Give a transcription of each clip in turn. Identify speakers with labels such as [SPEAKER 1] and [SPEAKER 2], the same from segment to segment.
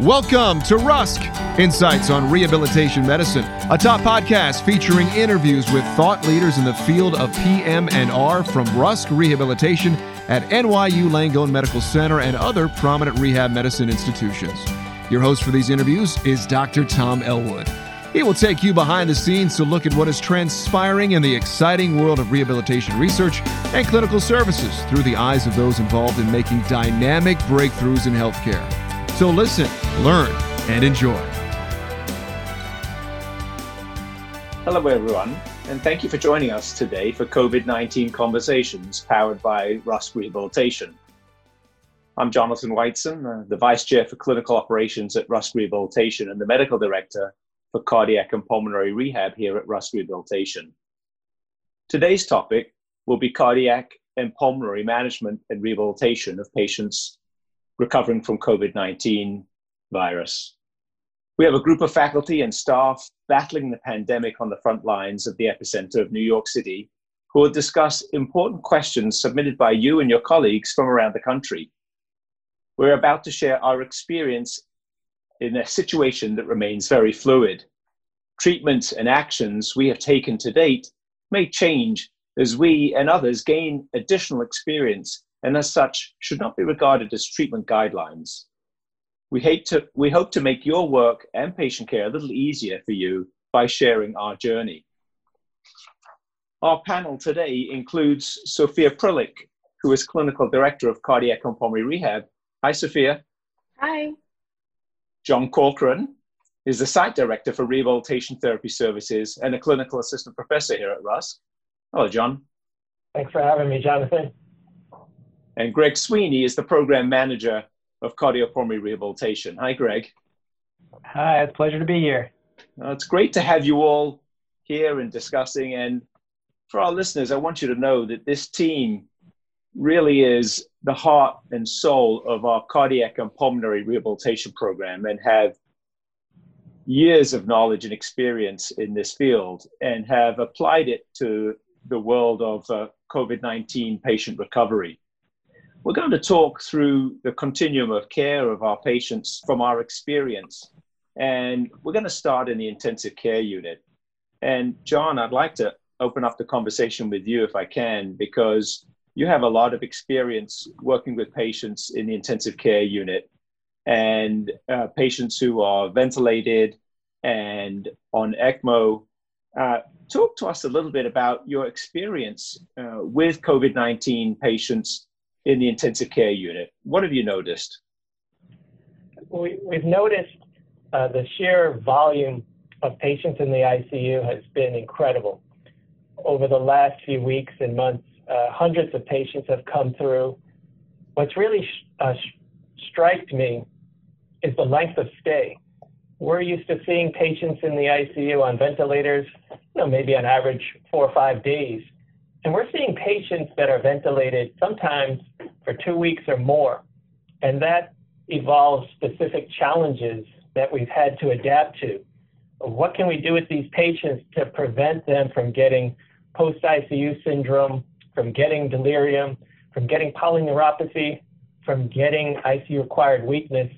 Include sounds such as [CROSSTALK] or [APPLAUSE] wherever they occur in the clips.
[SPEAKER 1] Welcome to Rusk Insights on Rehabilitation Medicine, a top podcast featuring interviews with thought leaders in the field of PM and R from Rusk Rehabilitation at NYU Langone Medical Center and other prominent rehab medicine institutions. Your host for these interviews is Dr. Tom Elwood. He will take you behind the scenes to look at what is transpiring in the exciting world of rehabilitation research and clinical services through the eyes of those involved in making dynamic breakthroughs in healthcare. So listen, learn, and enjoy.
[SPEAKER 2] Hello, everyone, and thank you for joining us today for COVID 19 Conversations powered by Rusk Rehabilitation. I'm Jonathan Whiteson, uh, the Vice Chair for Clinical Operations at Rusk Rehabilitation and the Medical Director for Cardiac and Pulmonary Rehab here at Rusk Rehabilitation. Today's topic will be cardiac and pulmonary management and rehabilitation of patients recovering from COVID 19 virus. We have a group of faculty and staff battling the pandemic on the front lines of the epicenter of New York City who will discuss important questions submitted by you and your colleagues from around the country. We're about to share our experience in a situation that remains very fluid. Treatments and actions we have taken to date may change as we and others gain additional experience and as such should not be regarded as treatment guidelines. We, to, we hope to make your work and patient care a little easier for you by sharing our journey. Our panel today includes Sophia Prilik, who is Clinical Director of Cardiac and Pulmonary Rehab. Hi, Sophia.
[SPEAKER 3] Hi.
[SPEAKER 2] John Corcoran is the Site Director for Rehabilitation Therapy Services and a Clinical Assistant Professor here at Rusk. Hello, John.
[SPEAKER 4] Thanks for having me, Jonathan.
[SPEAKER 2] And Greg Sweeney is the program manager of cardiopulmonary rehabilitation. Hi, Greg.
[SPEAKER 4] Hi, it's a pleasure to be here.
[SPEAKER 2] Uh, it's great to have you all here and discussing. And for our listeners, I want you to know that this team really is the heart and soul of our cardiac and pulmonary rehabilitation program and have years of knowledge and experience in this field and have applied it to the world of uh, COVID 19 patient recovery. We're going to talk through the continuum of care of our patients from our experience. And we're going to start in the intensive care unit. And John, I'd like to open up the conversation with you if I can, because you have a lot of experience working with patients in the intensive care unit and uh, patients who are ventilated and on ECMO. Uh, talk to us a little bit about your experience uh, with COVID 19 patients in the intensive care unit. What have you noticed?
[SPEAKER 4] We, have noticed uh, the sheer volume of patients in the ICU has been incredible. Over the last few weeks and months, uh, hundreds of patients have come through. What's really sh- uh, sh- me is the length of stay. We're used to seeing patients in the ICU on ventilators, you know, maybe on average four or five days. And we're seeing patients that are ventilated sometimes for two weeks or more. And that evolves specific challenges that we've had to adapt to. What can we do with these patients to prevent them from getting post ICU syndrome, from getting delirium, from getting polyneuropathy, from getting ICU acquired weakness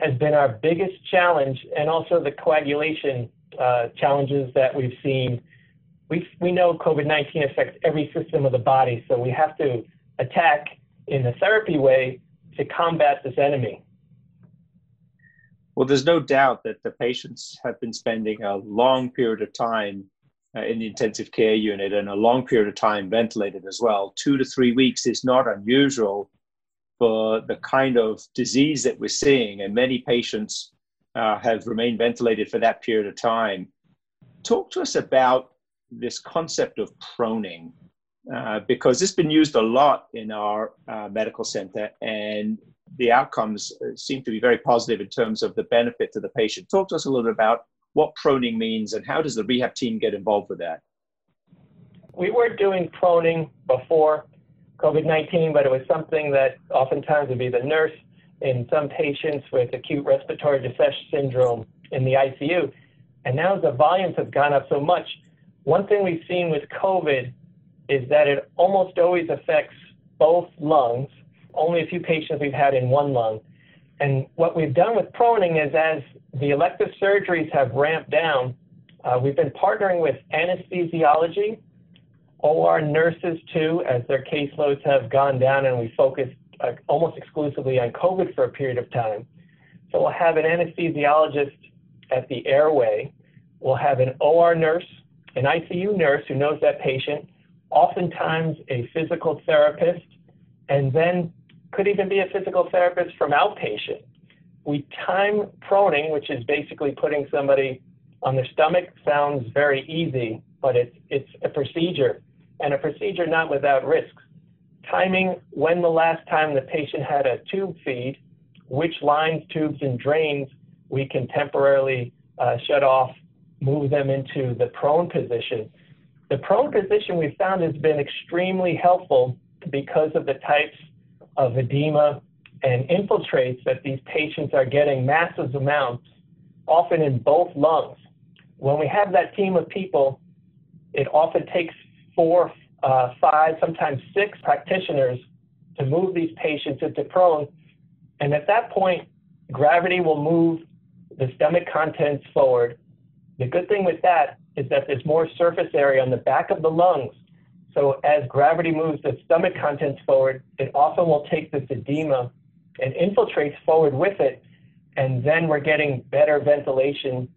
[SPEAKER 4] has been our biggest challenge, and also the coagulation uh, challenges that we've seen we, we know COVID 19 affects every system of the body, so we have to attack in a therapy way to combat this enemy.
[SPEAKER 2] Well, there's no doubt that the patients have been spending a long period of time uh, in the intensive care unit and a long period of time ventilated as well. Two to three weeks is not unusual for the kind of disease that we're seeing, and many patients uh, have remained ventilated for that period of time. Talk to us about this concept of proning uh, because it's been used a lot in our uh, medical center and the outcomes uh, seem to be very positive in terms of the benefit to the patient. Talk to us a little bit about what proning means and how does the rehab team get involved with that?
[SPEAKER 4] We were doing proning before COVID 19, but it was something that oftentimes would be the nurse in some patients with acute respiratory distress syndrome in the ICU. And now the volumes have gone up so much, one thing we've seen with COVID is that it almost always affects both lungs. Only a few patients we've had in one lung. And what we've done with proning is as the elective surgeries have ramped down, uh, we've been partnering with anesthesiology, OR nurses too, as their caseloads have gone down and we focused uh, almost exclusively on COVID for a period of time. So we'll have an anesthesiologist at the airway. We'll have an OR nurse, an ICU nurse who knows that patient, oftentimes a physical therapist, and then could even be a physical therapist from outpatient. We time proning, which is basically putting somebody on their stomach, sounds very easy, but it's, it's a procedure, and a procedure not without risks. Timing when the last time the patient had a tube feed, which lines, tubes, and drains we can temporarily uh, shut off, move them into the prone position. The prone position we found has been extremely helpful because of the types of edema and infiltrates that these patients are getting massive amounts, often in both lungs. When we have that team of people, it often takes four, uh, five, sometimes six practitioners to move these patients into prone. And at that point, gravity will move the stomach contents forward. The good thing with that is that there's more surface area on the back of the lungs so as gravity moves the stomach contents forward, it often will take this edema and infiltrates forward with it. And then we're getting better ventilation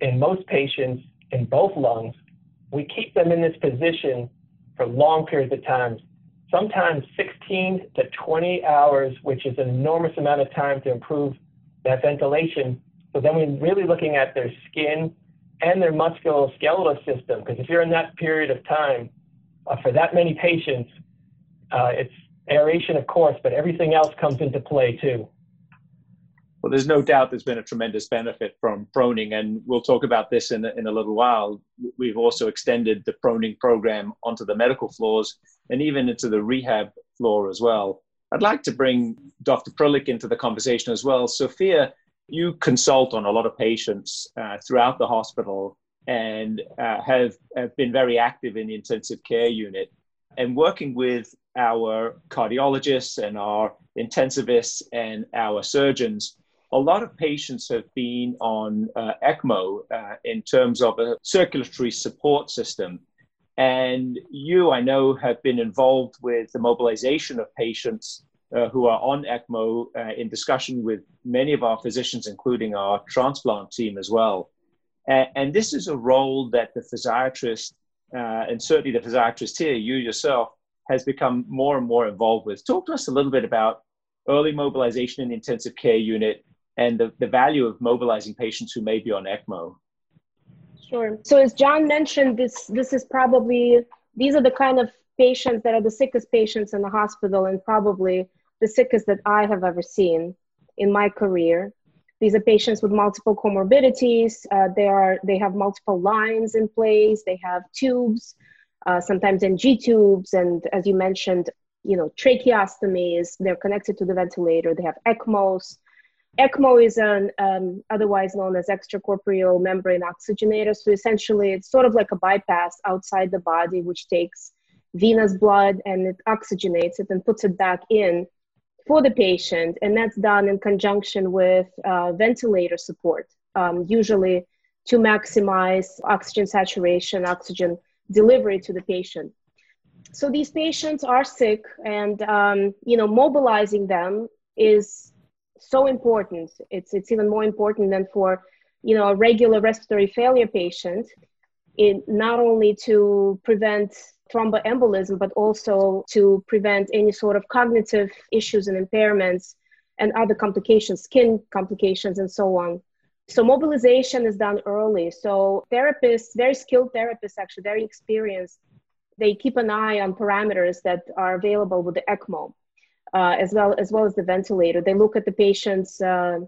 [SPEAKER 4] in most patients in both lungs. We keep them in this position for long periods of time, sometimes 16 to 20 hours, which is an enormous amount of time to improve that ventilation. So then we're really looking at their skin and their musculoskeletal system, because if you're in that period of time, uh, for that many patients, uh, it's aeration, of course, but everything else comes into play too.
[SPEAKER 2] Well, there's no doubt there's been a tremendous benefit from proning, and we'll talk about this in, in a little while. We've also extended the proning program onto the medical floors and even into the rehab floor as well. I'd like to bring Dr. Prilik into the conversation as well. Sophia, you consult on a lot of patients uh, throughout the hospital and uh, have, have been very active in the intensive care unit and working with our cardiologists and our intensivists and our surgeons. A lot of patients have been on uh, ECMO uh, in terms of a circulatory support system. And you, I know, have been involved with the mobilization of patients uh, who are on ECMO uh, in discussion with many of our physicians, including our transplant team as well. And, and this is a role that the physiatrist, uh, and certainly the physiatrist here, you yourself, has become more and more involved with. Talk to us a little bit about early mobilization in the intensive care unit and the, the value of mobilizing patients who may be on ECMO.
[SPEAKER 3] Sure. So as John mentioned, this this is probably these are the kind of patients that are the sickest patients in the hospital and probably the sickest that I have ever seen in my career. These are patients with multiple comorbidities. Uh, they are they have multiple lines in place. They have tubes, uh, sometimes NG tubes, and as you mentioned, you know tracheostomies. They're connected to the ventilator. They have ECMOs. ECMO is an um, otherwise known as extracorporeal membrane oxygenator. So essentially, it's sort of like a bypass outside the body, which takes venous blood and it oxygenates it and puts it back in for the patient, and that's done in conjunction with uh, ventilator support, um, usually to maximize oxygen saturation, oxygen delivery to the patient. So these patients are sick, and um, you know, mobilizing them is so important. It's it's even more important than for you know a regular respiratory failure patient. In not only to prevent thromboembolism, but also to prevent any sort of cognitive issues and impairments and other complications, skin complications, and so on. So mobilization is done early. So therapists, very skilled therapists, actually very experienced, they keep an eye on parameters that are available with the ECMO, uh, as well as well as the ventilator. They look at the patient's uh,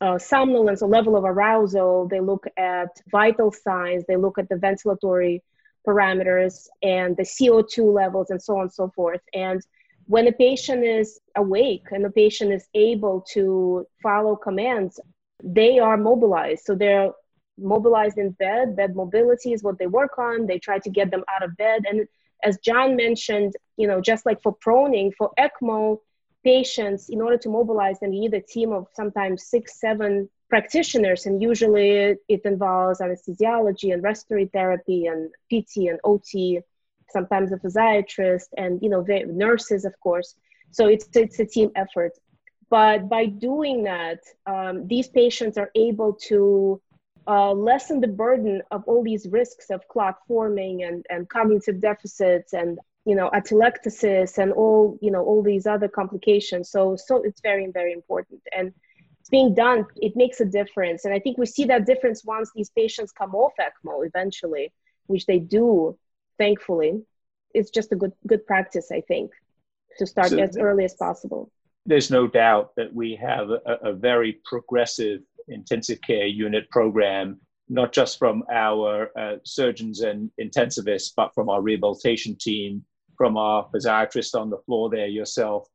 [SPEAKER 3] uh, somnolence or level of arousal. They look at vital signs. They look at the ventilatory parameters and the CO2 levels and so on and so forth. And when a patient is awake and the patient is able to follow commands, they are mobilized. So they're mobilized in bed. Bed mobility is what they work on. They try to get them out of bed. And as John mentioned, you know, just like for proning, for ECMO, patients, in order to mobilize them, you need a team of sometimes six, seven practitioners, and usually it involves anesthesiology and respiratory therapy and PT and OT, sometimes a physiatrist, and you know nurses, of course. So it's it's a team effort. But by doing that, um, these patients are able to uh, lessen the burden of all these risks of clot forming and, and cognitive deficits and you know atelectasis and all you know all these other complications so so it's very very important and it's being done it makes a difference and i think we see that difference once these patients come off ecmo eventually which they do thankfully it's just a good good practice i think to start so as early as possible
[SPEAKER 2] there's no doubt that we have a, a very progressive intensive care unit program not just from our uh, surgeons and intensivists, but from our rehabilitation team, from our physiatrist on the floor there yourself.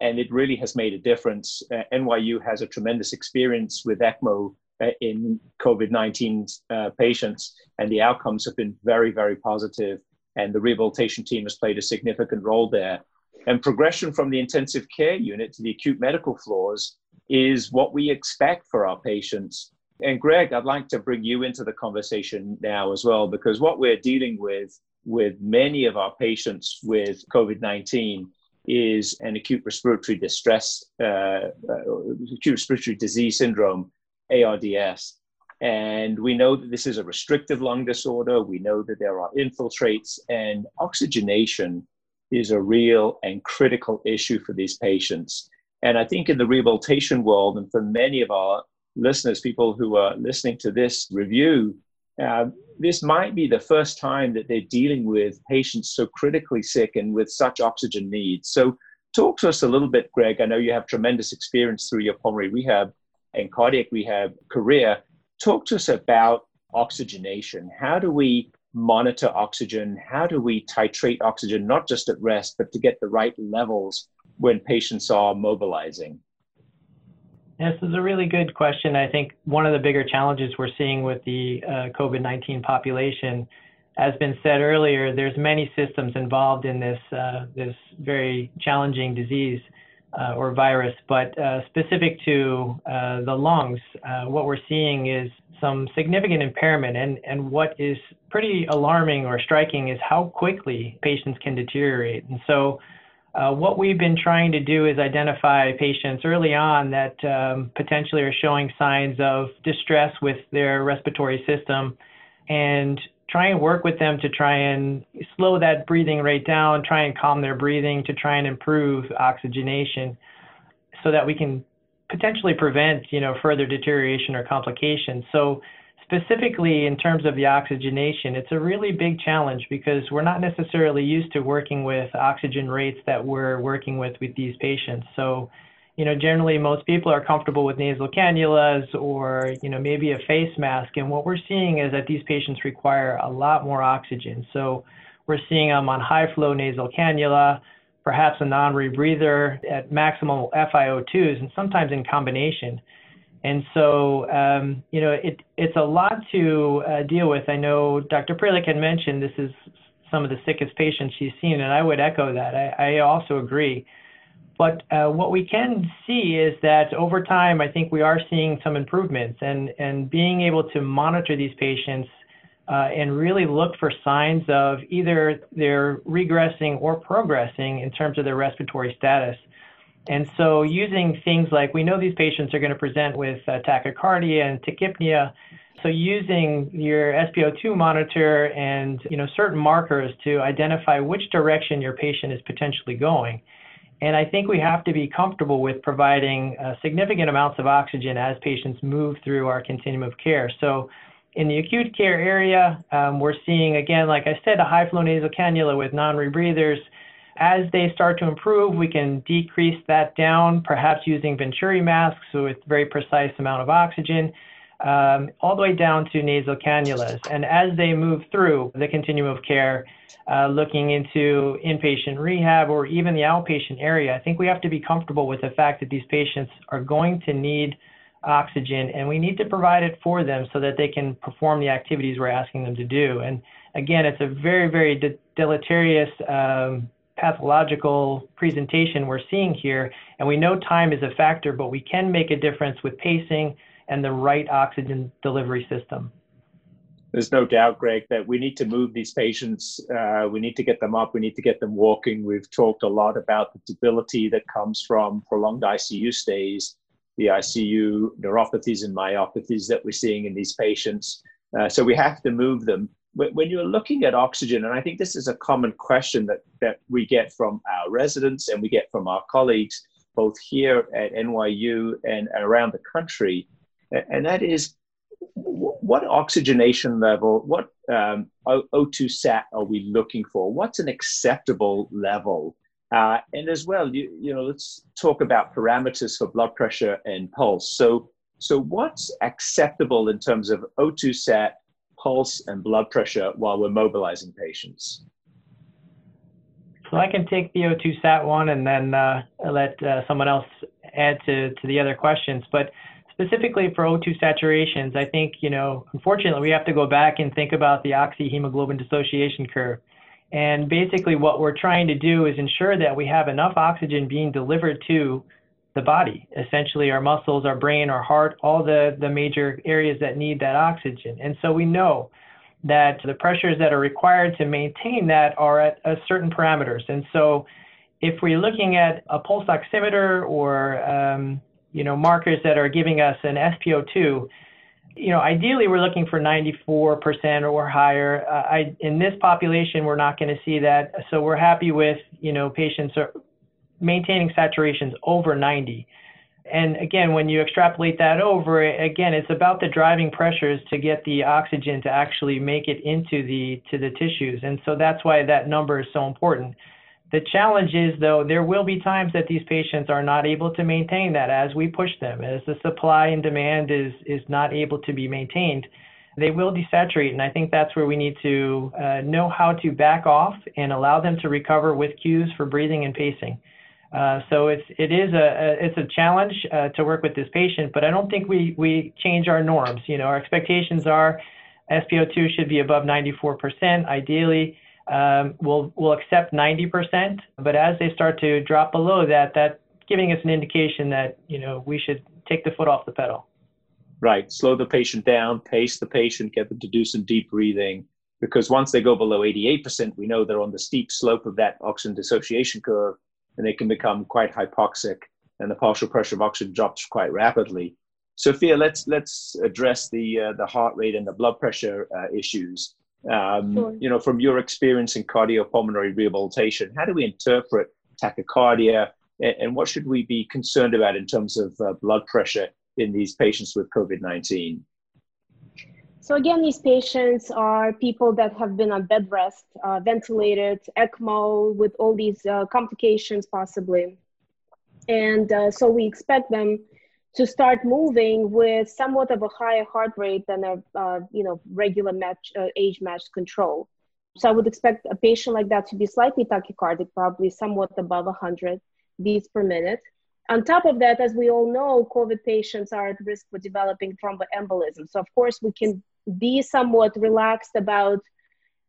[SPEAKER 2] And it really has made a difference. Uh, NYU has a tremendous experience with ECMO uh, in COVID 19 uh, patients, and the outcomes have been very, very positive. And the rehabilitation team has played a significant role there. And progression from the intensive care unit to the acute medical floors is what we expect for our patients. And Greg, I'd like to bring you into the conversation now as well, because what we're dealing with with many of our patients with COVID 19 is an acute respiratory distress, uh, uh, acute respiratory disease syndrome, ARDS. And we know that this is a restrictive lung disorder. We know that there are infiltrates, and oxygenation is a real and critical issue for these patients. And I think in the rehabilitation world, and for many of our listeners, people who are listening to this review, uh, this might be the first time that they're dealing with patients so critically sick and with such oxygen needs. So, talk to us a little bit, Greg. I know you have tremendous experience through your pulmonary rehab and cardiac rehab career. Talk to us about oxygenation. How do we monitor oxygen? How do we titrate oxygen, not just at rest, but to get the right levels when patients are mobilizing?
[SPEAKER 5] This is a really good question. I think one of the bigger challenges we're seeing with the uh, COVID-19 population, as been said earlier, there's many systems involved in this uh, this very challenging disease uh, or virus. But uh, specific to uh, the lungs, uh, what we're seeing is some significant impairment. And, and what is pretty alarming or striking is how quickly patients can deteriorate. And so uh, what we've been trying to do is identify patients early on that um, potentially are showing signs of distress with their respiratory system and try and work with them to try and slow that breathing rate down, try and calm their breathing to try and improve oxygenation so that we can potentially prevent, you know, further deterioration or complications. So specifically in terms of the oxygenation, it's a really big challenge because we're not necessarily used to working with oxygen rates that we're working with with these patients. So, you know, generally most people are comfortable with nasal cannulas or, you know, maybe a face mask. And what we're seeing is that these patients require a lot more oxygen. So we're seeing them on high flow nasal cannula, perhaps a non-rebreather at maximal FiO2s, and sometimes in combination. And so, um, you know, it, it's a lot to uh, deal with. I know Dr. Prilik had mentioned this is some of the sickest patients she's seen, and I would echo that. I, I also agree. But uh, what we can see is that over time, I think we are seeing some improvements, and, and being able to monitor these patients uh, and really look for signs of either they're regressing or progressing in terms of their respiratory status. And so using things like we know these patients are going to present with uh, tachycardia and tachypnea. So using your SpO2 monitor and you know certain markers to identify which direction your patient is potentially going. And I think we have to be comfortable with providing uh, significant amounts of oxygen as patients move through our continuum of care. So in the acute care area, um, we're seeing, again, like I said, a high flow nasal cannula with non rebreathers as they start to improve, we can decrease that down, perhaps using Venturi masks with very precise amount of oxygen, um, all the way down to nasal cannulas. And as they move through the continuum of care, uh, looking into inpatient rehab or even the outpatient area, I think we have to be comfortable with the fact that these patients are going to need oxygen and we need to provide it for them so that they can perform the activities we're asking them to do. And again, it's a very, very de- deleterious um, pathological presentation we're seeing here. And we know time is a factor, but we can make a difference with pacing and the right oxygen delivery system.
[SPEAKER 2] There's no doubt, Greg, that we need to move these patients. Uh, we need to get them up. We need to get them walking. We've talked a lot about the debility that comes from prolonged ICU stays, the ICU neuropathies and myopathies that we're seeing in these patients. Uh, so we have to move them. When you're looking at oxygen, and I think this is a common question that, that we get from our residents and we get from our colleagues, both here at NYU and around the country, and that is what oxygenation level, what um, O2 sat are we looking for? What's an acceptable level? Uh, and as well, you, you know, let's talk about parameters for blood pressure and pulse. So, so what's acceptable in terms of O2 sat, pulse, and blood pressure while we're mobilizing patients?
[SPEAKER 5] So I can take the O2 sat one and then uh, let uh, someone else add to, to the other questions. But specifically for O2 saturations, I think, you know, unfortunately, we have to go back and think about the oxyhemoglobin dissociation curve. And basically, what we're trying to do is ensure that we have enough oxygen being delivered to the body, essentially our muscles, our brain, our heart, all the, the major areas that need that oxygen. And so we know that the pressures that are required to maintain that are at certain parameters. And so if we're looking at a pulse oximeter or um, you know, markers that are giving us an SpO2, you know, ideally we're looking for 94% or higher. Uh, I, in this population, we're not going to see that. So we're happy with, you know, patients are maintaining saturations over 90. And again, when you extrapolate that over, again, it's about the driving pressures to get the oxygen to actually make it into the to the tissues. And so that's why that number is so important. The challenge is, though, there will be times that these patients are not able to maintain that as we push them, as the supply and demand is, is not able to be maintained. They will desaturate, and I think that's where we need to uh, know how to back off and allow them to recover with cues for breathing and pacing. Uh, so it's it is a, a it's a challenge uh, to work with this patient, but I don't think we we change our norms. You know, our expectations are SpO2 should be above 94%, ideally um, we'll, we'll accept 90%, but as they start to drop below that, that's giving us an indication that, you know, we should take the foot off the pedal.
[SPEAKER 2] Right. Slow the patient down, pace the patient, get them to do some deep breathing. Because once they go below 88%, we know they're on the steep slope of that oxygen dissociation curve and they can become quite hypoxic and the partial pressure of oxygen drops quite rapidly. Sophia, let's let's address the uh, the heart rate and the blood pressure uh, issues. Um, sure. You know, from your experience in cardiopulmonary rehabilitation, how do we interpret tachycardia, and, and what should we be concerned about in terms of uh, blood pressure in these patients with COVID nineteen?
[SPEAKER 3] So again, these patients are people that have been on bed rest, uh, ventilated, ECMO, with all these uh, complications possibly, and uh, so we expect them to start moving with somewhat of a higher heart rate than a uh, you know regular match uh, age matched control. So I would expect a patient like that to be slightly tachycardic, probably somewhat above 100 beats per minute. On top of that, as we all know, COVID patients are at risk for developing thromboembolism. So of course we can be somewhat relaxed about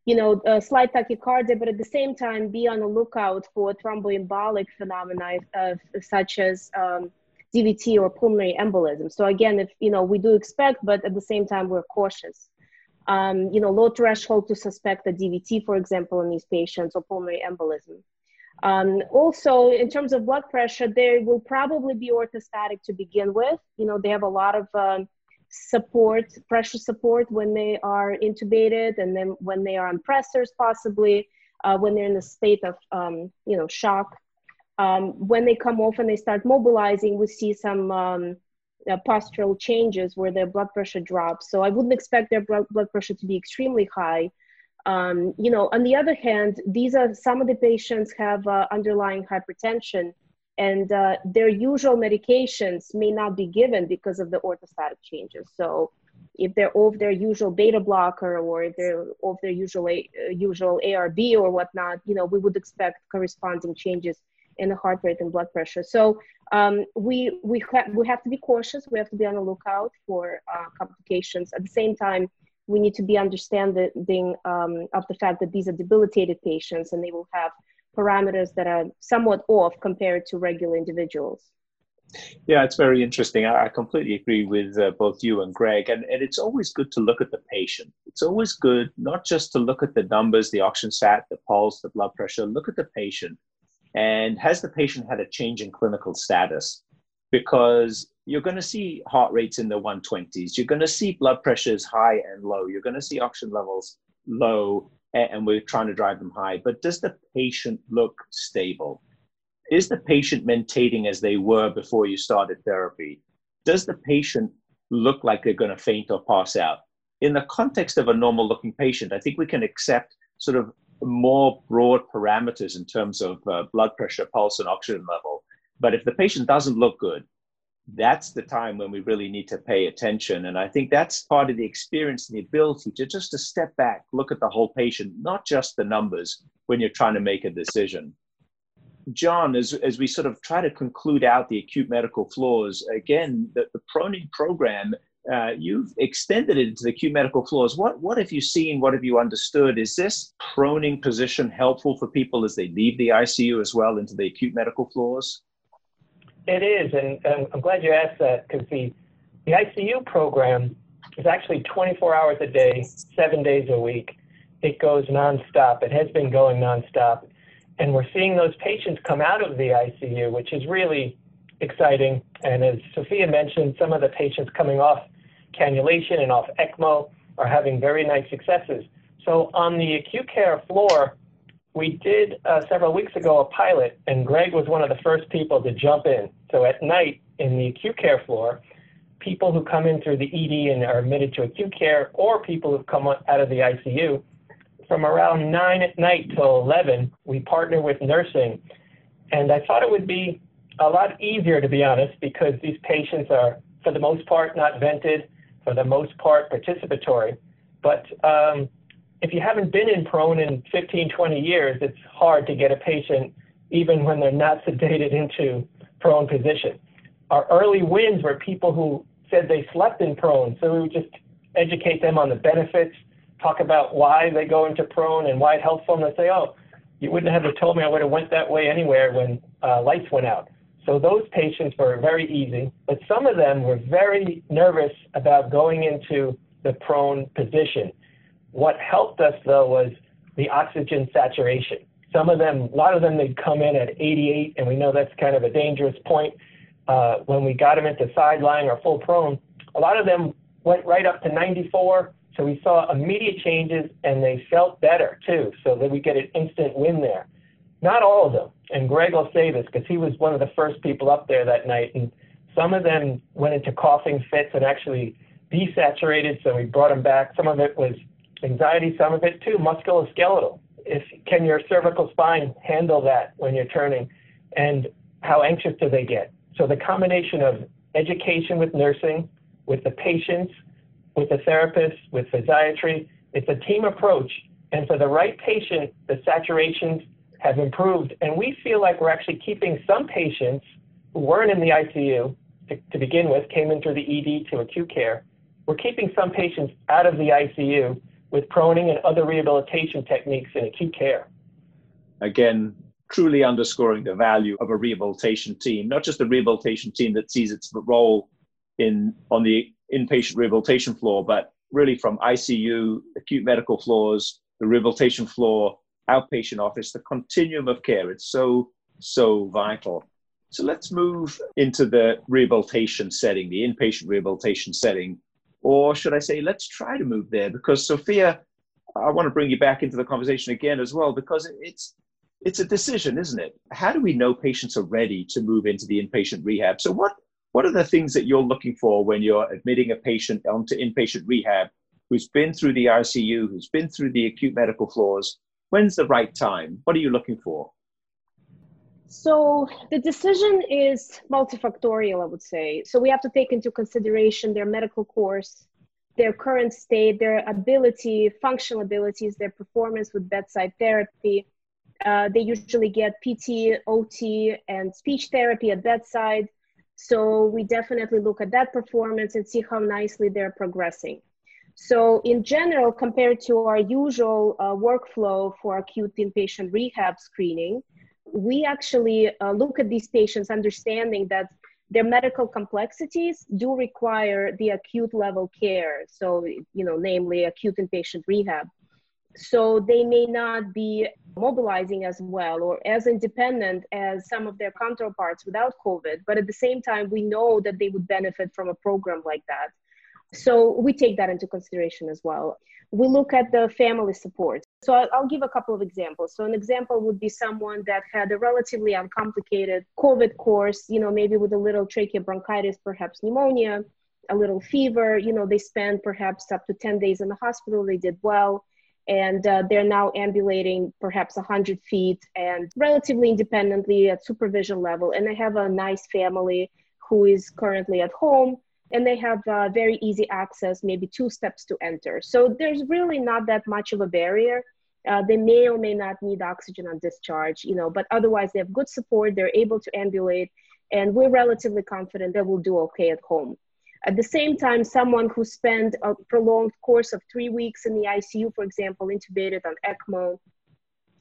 [SPEAKER 3] you know, slight tachycardia, but at the same time, be on the lookout for thromboembolic phenomena uh, such as um, DVT or pulmonary embolism. So again, if you know, we do expect, but at the same time, we're cautious. Um, you know, low threshold to suspect a DVT, for example, in these patients or pulmonary embolism. Um, also, in terms of blood pressure, they will probably be orthostatic to begin with. You know, they have a lot of um, support, pressure support when they are intubated, and then when they are on pressors, possibly uh, when they're in a state of, um, you know, shock um, when they come off and they start mobilizing, we see some um, uh, postural changes where their blood pressure drops. So I wouldn't expect their blood, pressure to be extremely high. Um, you know, on the other hand, these are some of the patients have uh, underlying hypertension and uh, their usual medications may not be given because of the orthostatic changes. So if they're off their usual beta blocker or if they're off their usual, uh, usual ARB or whatnot, you know, we would expect corresponding changes in the heart rate and blood pressure. So um, we we ha- we have to be cautious. We have to be on the lookout for uh, complications. At the same time, we need to be understanding um, of the fact that these are debilitated patients and they will have parameters that are somewhat off compared to regular individuals.
[SPEAKER 2] Yeah, it's very interesting. I, completely agree with uh, both you and Greg. And, and it's always good to look at the patient. It's always good not just to look at the numbers, the oxygen sat, the pulse, the blood pressure, look at the patient. And has the patient had a change in clinical status? Because you're going to see heart rates in the 120s. You're going to see blood pressures high and low. You're going to see oxygen levels low, and we're trying to drive them high. But does the patient look stable? Is the patient maintaining as they were before you started therapy? Does the patient look like they're going to faint or pass out? In the context of a normal looking patient, I think we can accept sort of more broad parameters in terms of uh, blood pressure, pulse, and oxygen level. But if the patient doesn't look good, that's the time when we really need to pay attention. And I think that's part of the experience and the ability to just to step back, look at the whole patient, not just the numbers when you're trying to make a decision. John, as, as we sort of try to conclude out the acute medical floors, again, the, the proning program, uh, you've extended it into the acute medical floors. What, what have you seen? What have you understood? Is this proning position helpful for people as they leave the ICU as well into the acute medical floors?
[SPEAKER 4] It is, and, I'm glad you asked that because the, the ICU program is actually 24 hours a day, seven days a week. It goes nonstop. It has been going nonstop and we're seeing those patients come out of the ICU, which is really exciting. And as Sophia mentioned, some of the patients coming off cannulation and off ECMO are having very nice successes. So on the acute care floor, we did uh, several weeks ago a pilot, and Greg was one of the first people to jump in. So at night in the acute care floor, people who come in through the ED and are admitted to acute care, or people who've come out of the ICU, from around 9 at night till 11, we partner with nursing. And I thought it would be a lot easier, to be honest, because these patients are, for the most part, not vented, for the most part, participatory. But um, if you haven't been in prone in 15, 20 years, it's hard to get a patient, even when they're not sedated, [LAUGHS] into prone position. Our early wins were people who said they slept in prone, so we would just educate them on the benefits talk about why they go into prone and why it helps them. They say, oh, you wouldn't have told me I would have went that way anywhere when uh, lights went out. So those patients were very easy, but some of them were very nervous about going into the prone position. What helped us though was the oxygen saturation. Some of them, a lot of them, they'd come in at 88, and we know that's kind of a dangerous point. Uh, when we got them into sideline or full prone, a lot of them went right up to 94, so we saw immediate changes and they felt better too, so that we get an instant win there. Not all of them, and Greg will say this because he was one of the first people up there that night, and some of them went into coughing fits and actually desaturated, so we brought them back. Some of it was anxiety, some of it too musculoskeletal. If can your cervical spine handle that when you're turning, and how anxious do they get? So the combination of education with nursing, with the patients, with the therapist, with physiatry. It's a team approach. And for the right patient, the saturations have improved. And we feel like we're actually keeping some patients who weren't in the ICU to, to begin with, came in through the ED to acute care. We're keeping some patients out of the ICU with proning and other rehabilitation techniques in acute care.
[SPEAKER 2] Again, truly underscoring the value of a rehabilitation team, not just a rehabilitation team that sees its role in on the inpatient rehabilitation floor, but really from ICU, acute medical floors, the rehabilitation floor, outpatient office, the continuum of care. It's so, so vital. So let's move into the rehabilitation setting, the inpatient rehabilitation setting. Or should I say, let's try to move there because Sophia, I want to bring you back into the conversation again as well because it's it's a decision, isn't it? How do we know patients are ready to move into the inpatient rehab? So what what are the things that you're looking for when you're admitting a patient onto inpatient rehab who's been through the ICU, who's been through the acute medical floors? When's the right time? What are you looking for?
[SPEAKER 3] So the decision is multifactorial, I would say. So we have to take into consideration their medical course, their current state, their ability, functional abilities, their performance with bedside therapy. Uh, they usually get PT, OT, and speech therapy at bedside. So we definitely look at that performance and see how nicely they're progressing. So, in general, compared to our usual uh, workflow for acute inpatient rehab screening, we actually uh, look at these patients understanding that their medical complexities do require the acute level care. So, you know, namely acute inpatient rehab. So, they may not be mobilizing as well or as independent as some of their counterparts without COVID. But at the same time, we know that they would benefit from a program like that. So we take that into consideration as well. We look at the family support. So I'll give a couple of examples. So an example would be someone that had a relatively uncomplicated COVID course, you know, maybe with a little tracheobronchitis, perhaps pneumonia, a little fever. You know, they spent perhaps up to 10 days in the hospital. They did well. And uh, they're now ambulating perhaps 100 feet and relatively independently at supervision level. And they have a nice family who is currently at home and they have uh, very easy access, maybe two steps to enter. So there's really not that much of a barrier. Uh, they may or may not need oxygen on discharge, you know, but otherwise they have good support. They're able to ambulate, and we're relatively confident they will do okay at home. At the same time, someone who spent a prolonged course of three weeks in the ICU, for example, intubated on ECMO,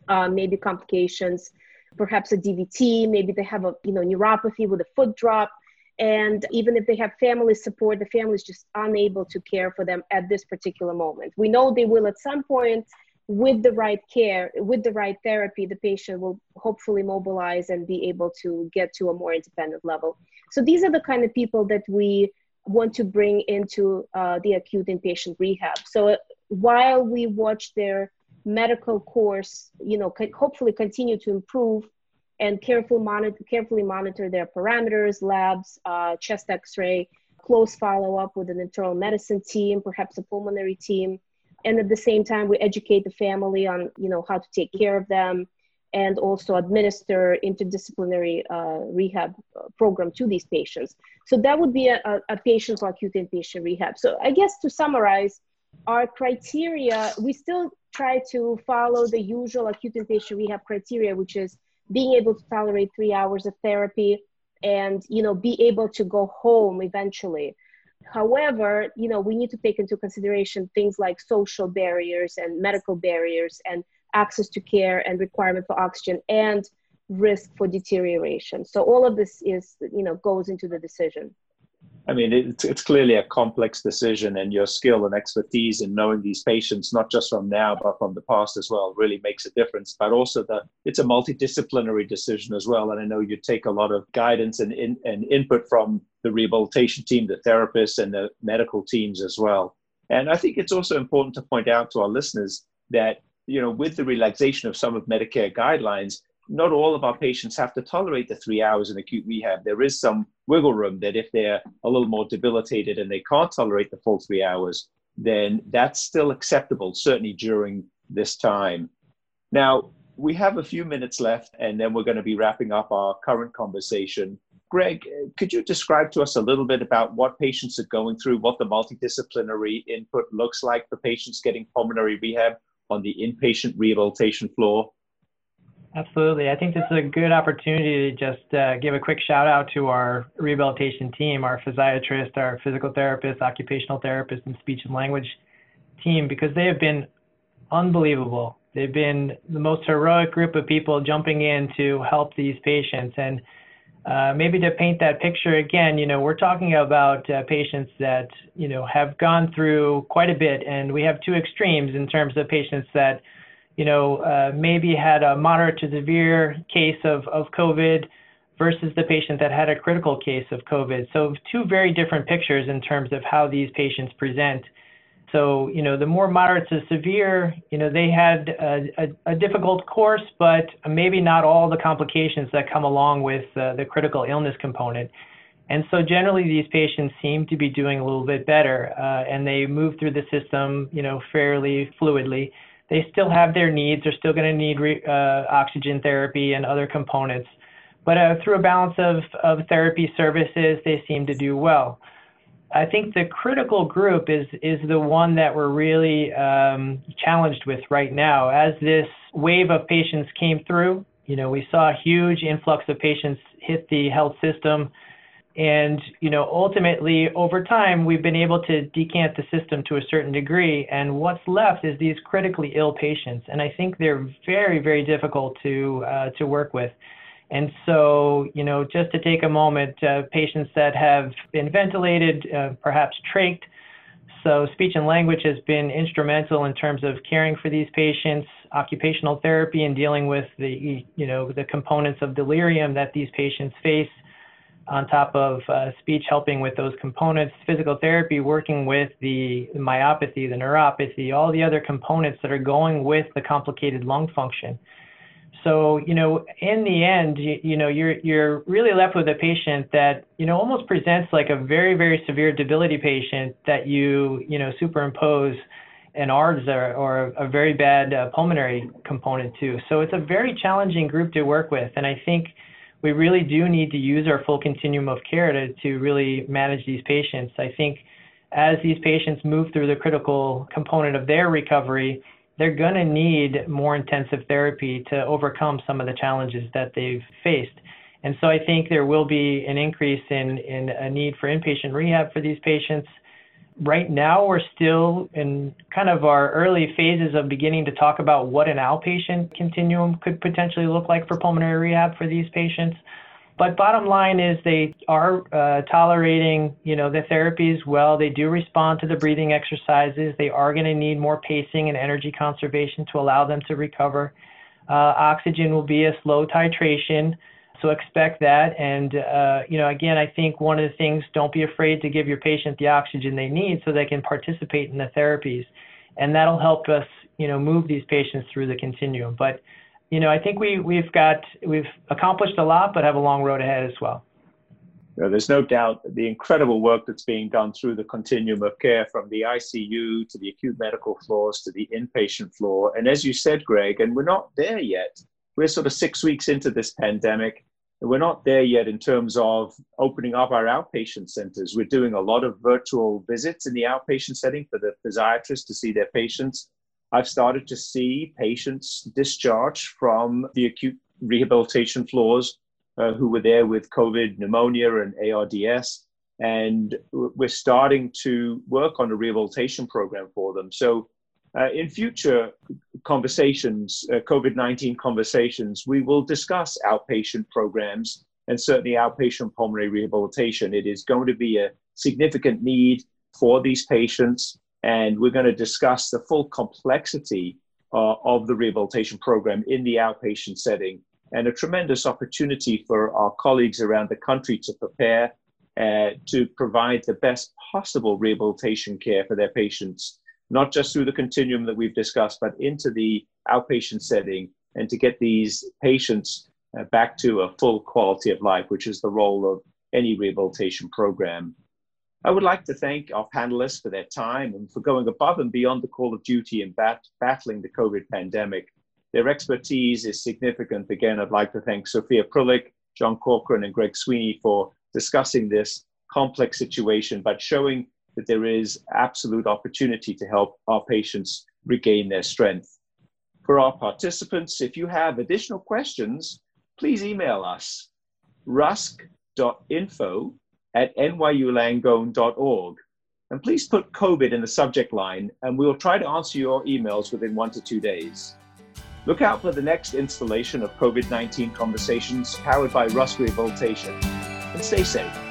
[SPEAKER 3] uh, maybe complications, perhaps a DVT, maybe they have a you know neuropathy with a foot drop, and even if they have family support the family is just unable to care for them at this particular moment. We know they will at some point with the right care with the right therapy the patient will hopefully mobilize and be able to get to a more independent level. So these are the kind of people that we want to bring into uh, the acute inpatient rehab. So uh, while we watch their medical course you know hopefully continue to improve and careful monitor, carefully monitor their parameters, labs, uh, chest x-ray, close follow-up with an internal medicine team, perhaps a pulmonary team. And at the same time, we educate the family on, you know, how to take care of them and also administer interdisciplinary uh, rehab uh, program to these patients. So that would be a, a, a patient for acute inpatient rehab. So I guess to summarize, our criteria, we still try to follow the usual acute inpatient rehab criteria, which is being able to tolerate three hours of therapy and you know be able to go home eventually. However you know we need to take into consideration things like social barriers and medical barriers and access to care and requirement for oxygen and risk for deterioration. So all of this is you know goes into the decision
[SPEAKER 2] I mean, it's, it's clearly a complex decision, and your skill and expertise in knowing these patients, not just from now, but from the past as well, really makes a difference. But also, that it's a multidisciplinary decision as well. And I know you take a lot of guidance and, in, and input from the rehabilitation team, the therapists, and the medical teams as well. And I think it's also important to point out to our listeners that, you know, with the relaxation of some of Medicare guidelines, not all of our patients have to tolerate the three hours in acute rehab. There is some wiggle room that if they're a little more debilitated and they can't tolerate the full three hours, then that's still acceptable, certainly during this time. Now, we have a few minutes left, and then we're going to be wrapping up our current conversation. Greg, could you describe to us a little bit about what patients are going through, what the multidisciplinary input looks like for patients getting pulmonary rehab on the inpatient rehabilitation floor?
[SPEAKER 5] Absolutely. I think this is a good opportunity to just uh, give a quick shout out to our rehabilitation team, our physiatrist, our physical therapist, occupational therapist, and speech and language team, because they have been unbelievable. They've been the most heroic group of people jumping in to help these patients. And uh, maybe to paint that picture again, you know, we're talking about uh, patients that, you know, have gone through quite a bit. And we have two extremes in terms of patients that you know, uh, maybe had a moderate to severe case of, of COVID versus the patient that had a critical case of COVID. So two very different pictures in terms of how these patients present. So, you know, the more moderate to severe, you know, they had a, a, a difficult course, but maybe not all the complications that come along with uh, the critical illness component. And so generally these patients seem to be doing a little bit better uh, and they move through the system, you know, fairly fluidly they still have their needs. They're still going to need re, uh, oxygen therapy and other components. But uh, through a balance of, of therapy services, they seem to do well. I think the critical group is is the one that we're really um, challenged with right now. As this wave of patients came through, you know, we saw a huge influx of patients hit the health system And, you know, ultimately, over time, we've been able to decant the system to a certain degree. And what's left is these critically ill patients. And I think they're very, very difficult to, uh, to work with. And so, you know, just to take a moment, uh, patients that have been ventilated, uh, perhaps trached, so speech and language has been instrumental in terms of caring for these patients, occupational therapy and dealing with the, you know, the components of delirium that these patients face on top of uh, speech helping with those components, physical therapy working with the myopathy, the neuropathy, all the other components that are going with the complicated lung function. So, you know, in the end, you, you, know, you're you're really left with a patient that, you know, almost presents like a very, very severe debility patient that you, you know, superimpose an ARDS or, or a very bad uh, pulmonary component to. So it's a very challenging group to work with. And I think we really do need to use our full continuum of care to, to really manage these patients. I think as these patients move through the critical component of their recovery, they're going to need more intensive therapy to overcome some of the challenges that they've faced. And so I think there will be an increase in, in a need for inpatient rehab for these patients. Right now, we're still in kind of our early phases of beginning to talk about what an outpatient continuum could potentially look like for pulmonary rehab for these patients. But bottom line is they are uh, tolerating, you know, the therapies well. They do respond to the breathing exercises. They are going to need more pacing and energy conservation to allow them to recover. Uh, oxygen will be a slow titration, so expect that. And uh, you know, again, I think one of the things: don't be afraid to give your patient the oxygen they need so they can participate in the therapies, and that'll help us, you know, move these patients through the continuum. But you know, I think we we've got we've accomplished a lot, but have a long road ahead as well.
[SPEAKER 2] there's no doubt the incredible work that's being done through the continuum of care from the ICU to the acute medical floors to the inpatient floor. And as you said, Greg, and we're not there yet. We're sort of six weeks into this pandemic. We're not there yet in terms of opening up our outpatient centers. We're doing a lot of virtual visits in the outpatient setting for the physiatrists to see their patients. I've started to see patients discharged from the acute rehabilitation floors uh, who were there with COVID, pneumonia, and ARDS. And we're starting to work on a rehabilitation program for them. So, uh, in future conversations, uh, COVID 19 conversations, we will discuss outpatient programs and certainly outpatient pulmonary rehabilitation. It is going to be a significant need for these patients and we're going to discuss the full complexity uh, of the rehabilitation program in the outpatient setting and a tremendous opportunity for our colleagues around the country to prepare uh, to provide the best possible rehabilitation care for their patients, not just through the continuum that we've discussed, but into the outpatient setting and to get these patients uh, back to a full quality of life, which is the role of any rehabilitation program. I would like to thank our panelists for their time and for going above and beyond the call of duty in bat- battling the COVID pandemic. Their expertise is significant. Again, I'd like to thank Sophia Prilik, John Corcoran, and Greg Sweeney for discussing this complex situation, but showing that there is absolute opportunity to help our patients regain their strength. For our participants, if you have additional questions, please email us rusk.info at nyulangone.org. And please put COVID in the subject line, and we will try to answer your emails within one to two days. Look out for the next installation of COVID 19 conversations powered by Rusk Rehabilitation. And stay safe.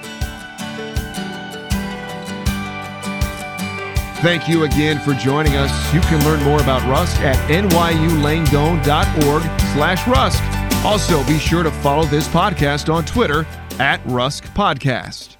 [SPEAKER 1] Thank you again for joining us. You can learn more about Rusk at nyulangone.org slash Rusk. Also, be sure to follow this podcast on Twitter at Rusk Podcast.